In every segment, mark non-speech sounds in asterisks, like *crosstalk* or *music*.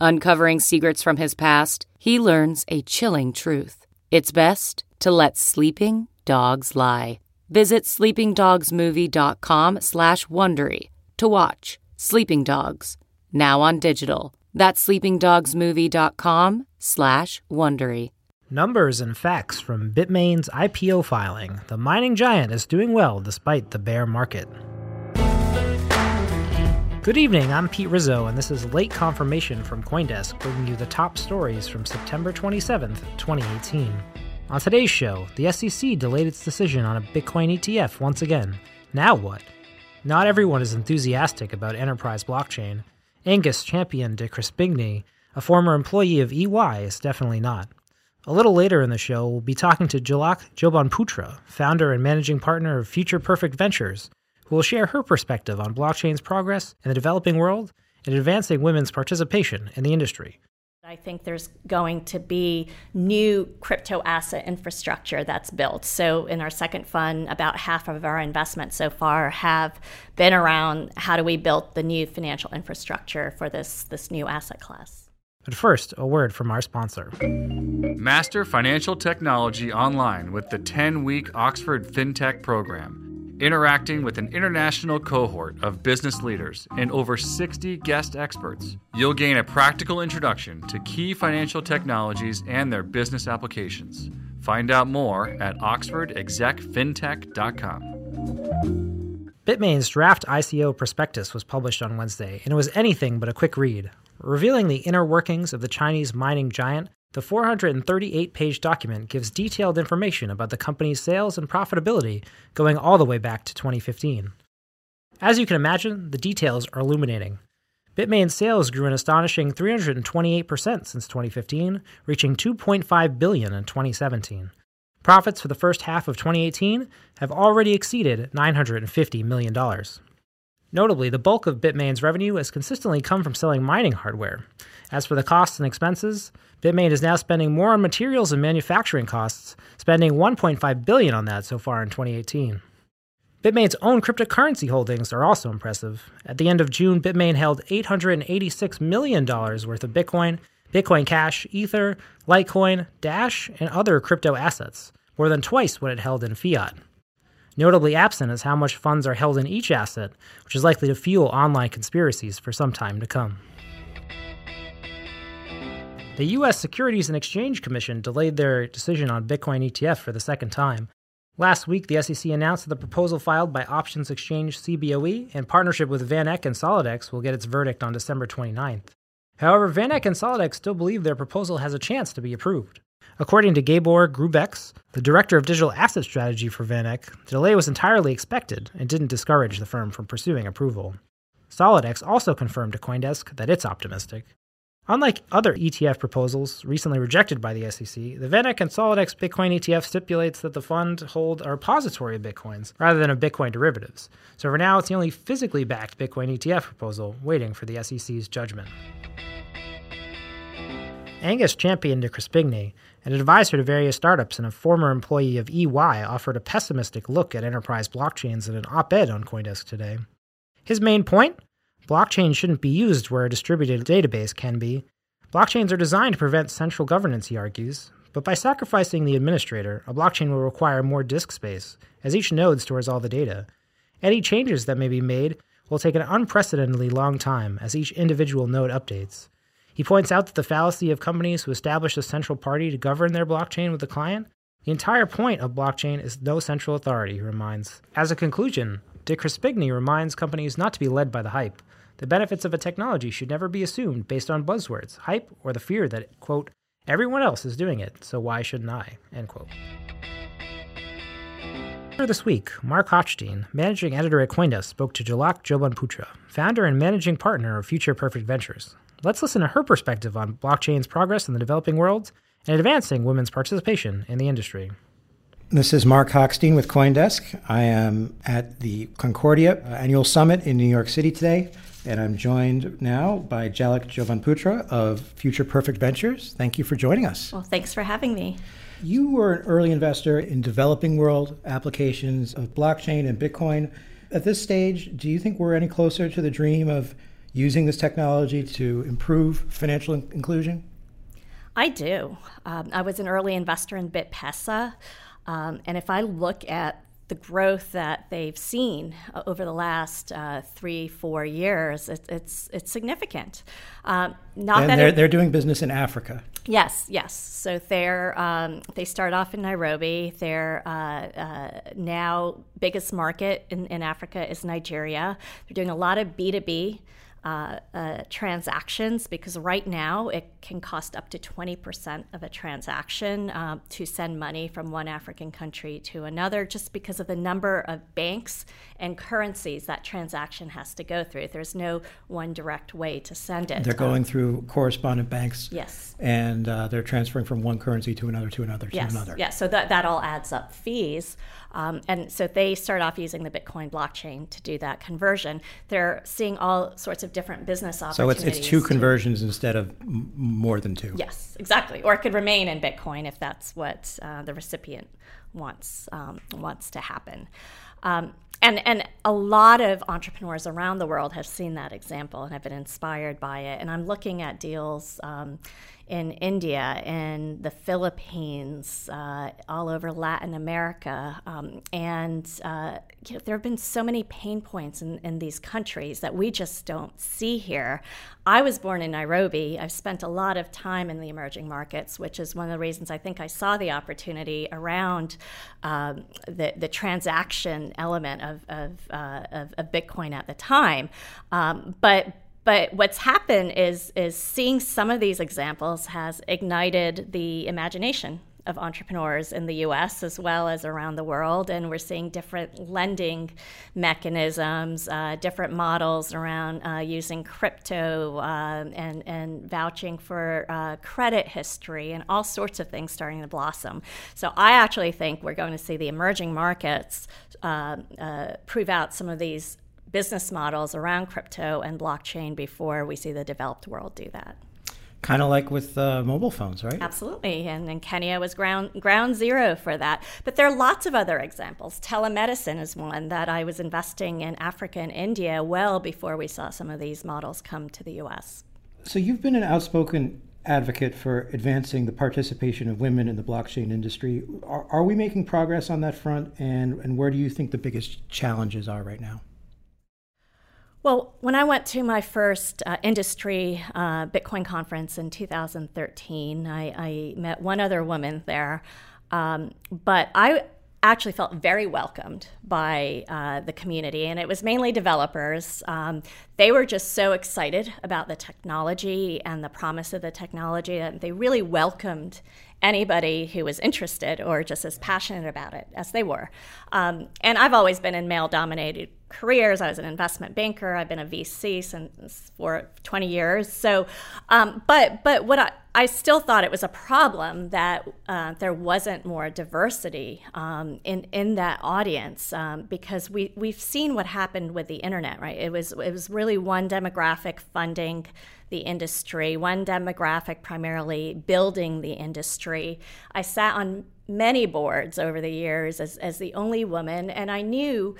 Uncovering secrets from his past, he learns a chilling truth. It's best to let sleeping dogs lie. Visit sleepingdogsmovie.com slash Wondery to watch Sleeping Dogs, now on digital. That's sleepingdogsmovie.com slash Wondery. Numbers and facts from Bitmain's IPO filing. The mining giant is doing well despite the bear market. Good evening, I'm Pete Rizzo, and this is Late Confirmation from Coindesk, bringing you the top stories from September 27th, 2018. On today's show, the SEC delayed its decision on a Bitcoin ETF once again. Now what? Not everyone is enthusiastic about enterprise blockchain. Angus Champion de Crespigny, a former employee of EY, is definitely not. A little later in the show, we'll be talking to Jalak Jobanputra, founder and managing partner of Future Perfect Ventures, who will share her perspective on blockchain's progress in the developing world and advancing women's participation in the industry. I think there's going to be new crypto asset infrastructure that's built. So, in our second fund, about half of our investments so far have been around how do we build the new financial infrastructure for this, this new asset class. But first, a word from our sponsor. Master Financial Technology Online with the 10 week Oxford FinTech program interacting with an international cohort of business leaders and over 60 guest experts. You'll gain a practical introduction to key financial technologies and their business applications. Find out more at oxfordexecfintech.com. Bitmain's draft IPO prospectus was published on Wednesday, and it was anything but a quick read. Revealing the inner workings of the Chinese mining giant, the 438 page document gives detailed information about the company's sales and profitability going all the way back to 2015. As you can imagine, the details are illuminating. Bitmain's sales grew an astonishing 328% since 2015, reaching 2.5 billion in 2017. Profits for the first half of 2018 have already exceeded $950 million. Notably, the bulk of Bitmain's revenue has consistently come from selling mining hardware. As for the costs and expenses, Bitmain is now spending more on materials and manufacturing costs, spending 1.5 billion on that so far in 2018. Bitmain's own cryptocurrency holdings are also impressive. At the end of June, Bitmain held $886 million worth of Bitcoin, Bitcoin Cash, Ether, Litecoin, Dash, and other crypto assets, more than twice what it held in fiat. Notably absent is how much funds are held in each asset, which is likely to fuel online conspiracies for some time to come. The U.S. Securities and Exchange Commission delayed their decision on Bitcoin ETF for the second time. Last week, the SEC announced that the proposal filed by Options Exchange CBOE in partnership with VanEck and SolidX will get its verdict on December 29th. However, VanEck and SolidX still believe their proposal has a chance to be approved. According to Gabor Gurbacs, the director of digital asset strategy for VanEck, the delay was entirely expected and didn't discourage the firm from pursuing approval. SolidX also confirmed to Coindesk that it's optimistic. Unlike other ETF proposals recently rejected by the SEC, the VanEck and SolidX Bitcoin ETF stipulates that the fund hold a repository of Bitcoins rather than of Bitcoin derivatives. So for now, it's the only physically backed Bitcoin ETF proposal waiting for the SEC's judgment. Angus Champion de Crespigny, an advisor to various startups and a former employee of EY, offered a pessimistic look at enterprise blockchains in an op ed on Coindesk today. His main point? Blockchain shouldn't be used where a distributed database can be. Blockchains are designed to prevent central governance, he argues, but by sacrificing the administrator, a blockchain will require more disk space, as each node stores all the data. Any changes that may be made will take an unprecedentedly long time as each individual node updates. He points out that the fallacy of companies who establish a central party to govern their blockchain with the client. The entire point of blockchain is no central authority, he reminds. As a conclusion, Dick Crespigny reminds companies not to be led by the hype. The benefits of a technology should never be assumed based on buzzwords, hype, or the fear that, quote, everyone else is doing it, so why shouldn't I, end quote. This week, Marc Hochstein, managing editor at Coindesk, spoke to Jalak Jobanputra, founder and managing partner of Future Perfect Ventures. Let's listen to her perspective on blockchain's progress in the developing world and advancing women's participation in the industry. This is Marc Hochstein with Coindesk. I am at the Concordia uh, Annual Summit in New York City today, and I'm joined now by Jalak Jobanputra of Future Perfect Ventures. Thank you for joining us. Well, thanks for having me. You were an early investor in developing world applications of blockchain and Bitcoin. At this stage, do you think we're any closer to the dream of using this technology to improve financial in- inclusion? I do. Um, I was an early investor in BitPesa. Um, and if I look at the growth that they've seen uh, over the last uh, three, four years, it, it's it's significant. Um, not and that they're, it, they're doing business in Africa. Yes, yes. So they're um, they start off in Nairobi. Their uh, uh, now biggest market in, in Africa is Nigeria. They're doing a lot of B two B uh, uh, transactions because right now it can cost up to 20% of a transaction uh, to send money from one African country to another just because of the number of banks and currencies that transaction has to go through. There's no one direct way to send it. They're going um, through correspondent banks. Yes. And uh, they're transferring from one currency to another, to another, to yes. another. Yes, Yeah. so that, that all adds up fees. Um, and so they start off using the Bitcoin blockchain to do that conversion. They're seeing all sorts of different business opportunities. So it's, it's two conversions instead of m- more than two. Yes, exactly. Or it could remain in Bitcoin if that's what uh, the recipient wants um, wants to happen. Um, and and a lot of entrepreneurs around the world have seen that example and have been inspired by it. And I'm looking at deals um, in India, in the Philippines, uh, all over Latin America. Um, and uh, you know, there have been so many pain points in, in these countries that we just don't see here. I was born in Nairobi. I've spent a lot of time in the emerging markets, which is one of the reasons I think I saw the opportunity around um, the, the transaction element of, of, uh, of, of Bitcoin at the time. Um, but but what's happened is is seeing some of these examples has ignited the imagination of entrepreneurs in the US as well as around the world. And we're seeing different lending mechanisms, uh, different models around uh, using crypto uh, and, and vouching for uh, credit history and all sorts of things starting to blossom. So I actually think we're going to see the emerging markets uh, uh, prove out some of these business models around crypto and blockchain before we see the developed world do that. Kind of like with uh, mobile phones, right? Absolutely. And, and Kenya was ground, ground zero for that. But there are lots of other examples. Telemedicine is one that I was investing in Africa and India well before we saw some of these models come to the US. So you've been an outspoken advocate for advancing the participation of women in the blockchain industry. Are, are we making progress on that front? And, and where do you think the biggest challenges are right now? Well, when I went to my first uh, industry uh, Bitcoin conference in 2013, I, I, met one other woman there. Um, but I actually felt very welcomed by uh, the community, and it was mainly developers. Um, they were just so excited about the technology and the promise of the technology that they really welcomed anybody who was interested or just as passionate about it as they were. Um, and I've always been in male dominated careers. I was an investment banker. I've been a VC since for 20 years. So, um, but but what I I still thought it was a problem that uh, there wasn't more diversity um, in in that audience um, because we we've seen what happened with the internet. Right? It was it was really one demographic funding the industry, one demographic primarily building the industry. I sat on many boards over the years as, as the only woman, and I knew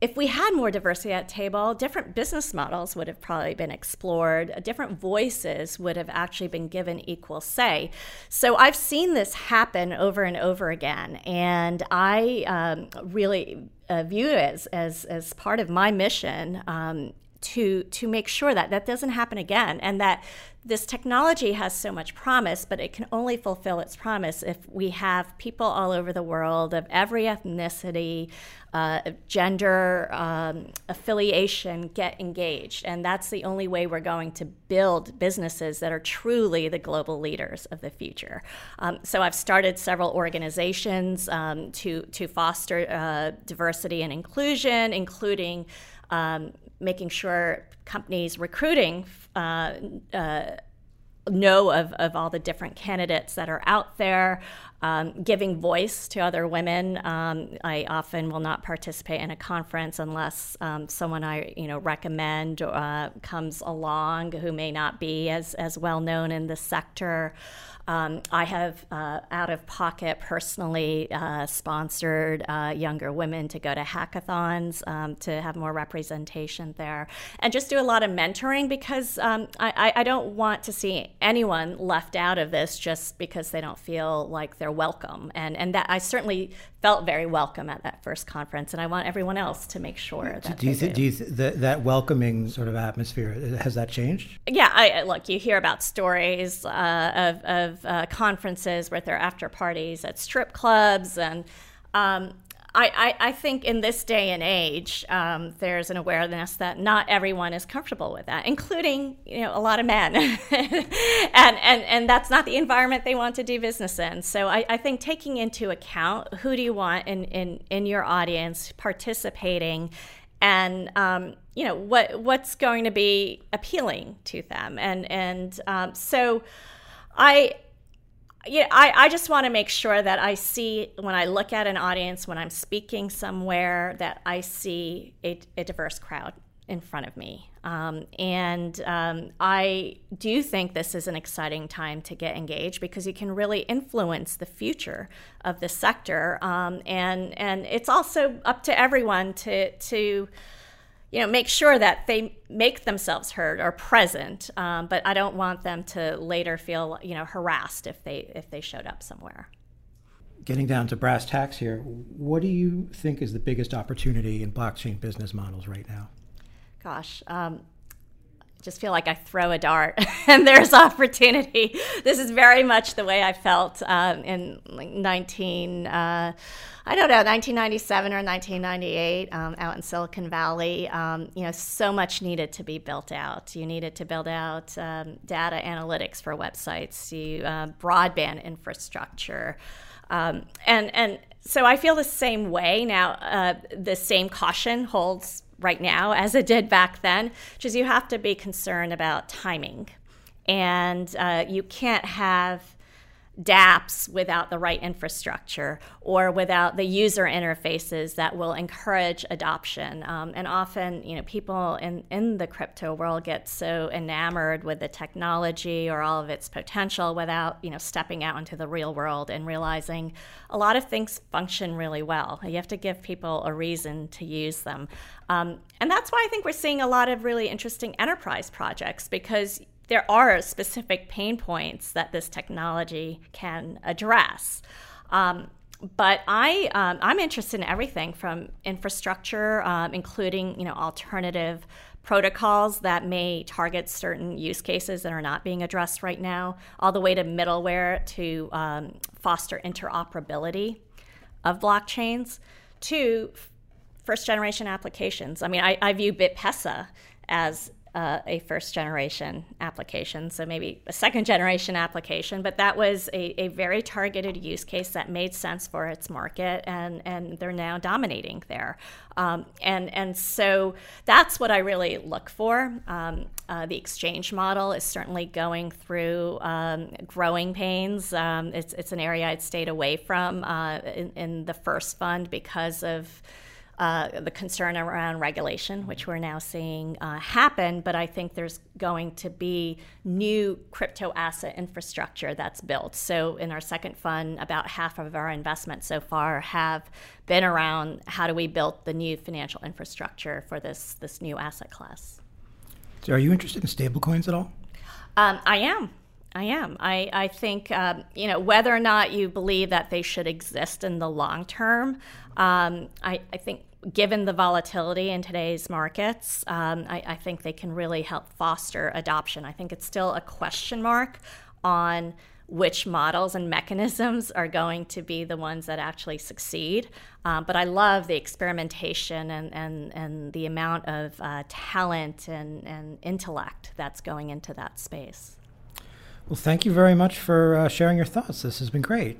if we had more diversity at table, different business models would have probably been explored. Different voices would have actually been given equal say. So I've seen this happen over and over again, and I um, really uh, view it as, as, as part of my mission um, to to make sure that that doesn't happen again and that this technology has so much promise but it can only fulfill its promise if we have people all over the world of every ethnicity uh, gender um, affiliation get engaged. And that's the only way we're going to build businesses that are truly the global leaders of the future. Um, so i've started several organizations um, to to foster uh, diversity and inclusion including um, making sure companies recruiting uh, uh, know of, of all the different candidates that are out there, um, giving voice to other women. Um, I often will not participate in a conference unless um, someone I you know recommend uh, comes along who may not be as, as well known in the sector. Um, I have uh, out of pocket personally uh, sponsored uh, younger women to go to hackathons um, to have more representation there and just do a lot of mentoring because um, I, I, don't want to see anyone left out of this just because they don't feel like they're welcome. And, and that I certainly felt very welcome at that first conference, and I want everyone else to make sure that. Do you, th- do. you th- that, that welcoming sort of atmosphere has that changed? Yeah, I look. You hear about stories uh, of, of uh, conferences with their after parties at strip clubs, and um, I, I, I, think in this day and age, um, there's an awareness that not everyone is comfortable with that, including you know a lot of men, *laughs* and, and and that's not the environment they want to do business in. So I, I think taking into account who do you want in in, in your audience participating, and um, you know what what's going to be appealing to them, and and um, so I yeah, I, I just want to make sure that I see when I look at an audience, when I'm speaking somewhere, that I see a, a diverse crowd in front of me. Um, and um, I do think this is an exciting time to get engaged because you can really influence the future of the sector. Um, and, and it's also up to everyone to, to you know, make sure that they make themselves heard or present. Um, but I don't want them to later feel, you know, harassed if they if they showed up somewhere. Getting down to brass tacks here, what do you think is the biggest opportunity in blockchain business models right now? Gosh, um, just feel like I throw a dart *laughs* and there's opportunity. This is very much the way I felt um, in like 19. Uh, I don't know, 1997 or 1998 um, out in Silicon Valley. Um, you know, so much needed to be built out. You needed to build out um, data analytics for websites, you, uh, broadband infrastructure. Um, and, and so I feel the same way now. Uh, the same caution holds right now as it did back then, which is you have to be concerned about timing. And uh, you can't have dApps without the right infrastructure or without the user interfaces that will encourage adoption. Um, and often, you know, people in, in the crypto world get so enamored with the technology or all of its potential without, you know, stepping out into the real world and realizing a lot of things function really well. You have to give people a reason to use them. Um, and that's why I think we're seeing a lot of really interesting enterprise projects because there are specific pain points that this technology can address. Um, but I um, I'm interested in everything from infrastructure, um, including you know alternative protocols that may target certain use cases that are not being addressed right now, all the way to middleware to um, foster interoperability of blockchains, to first generation applications. I mean, I, I view BitPesa as uh, a first generation application, so maybe a second generation application, but that was a, a, very targeted use case that made sense for its market, and, and they're now dominating there. Um, and, and so that's what I really look for. Um, uh, the exchange model is certainly going through um, growing pains. Um, it's, it's an area I'd stayed away from uh, in, in the first fund because of uh, the concern around regulation, which we're now seeing uh, happen. But I think there's going to be new crypto asset infrastructure that's built. So in our second fund, about half of our investments so far have been around how do we build the new financial infrastructure for this this new asset class. So are you interested in stablecoins at all? Um, I am. I am. I, I think, um, you know, whether or not you believe that they should exist in the long term, um, I, I think given the volatility in today's markets, um, I, I think they can really help foster adoption. I think it's still a question mark on which models and mechanisms are going to be the ones that actually succeed. Um, but I love the experimentation and, and, and the amount of uh, talent and, and intellect that's going into that space. Well, thank you very much for uh, sharing your thoughts. This has been great.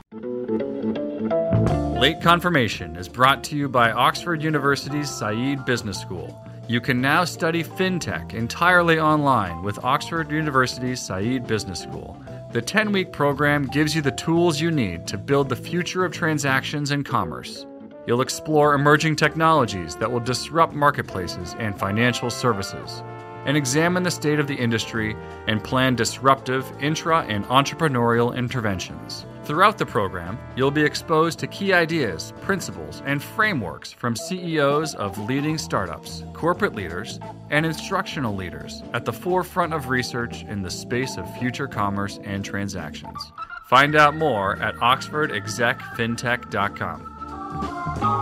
Late Confirmation is brought to you by Oxford University's Said Business School. You can now study fintech entirely online with Oxford University's Said Business School. The 10 week program gives you the tools you need to build the future of transactions and commerce. You'll explore emerging technologies that will disrupt marketplaces and financial services, and examine the state of the industry and plan disruptive intra and entrepreneurial interventions. Throughout the program, you'll be exposed to key ideas, principles, and frameworks from CEOs of leading startups, corporate leaders, and instructional leaders at the forefront of research in the space of future commerce and transactions. Find out more at oxfordexecfintech.com.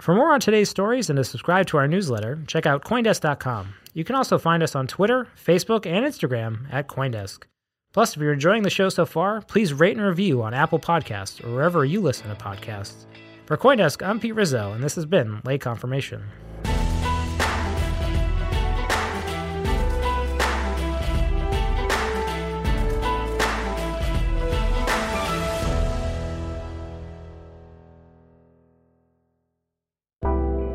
For more on today's stories and to subscribe to our newsletter, check out Coindesk.com. You can also find us on Twitter, Facebook, and Instagram at Coindesk. Plus, if you're enjoying the show so far, please rate and review on Apple Podcasts or wherever you listen to podcasts. For Coindesk, I'm Pete Rizzo, and this has been Late Confirmation.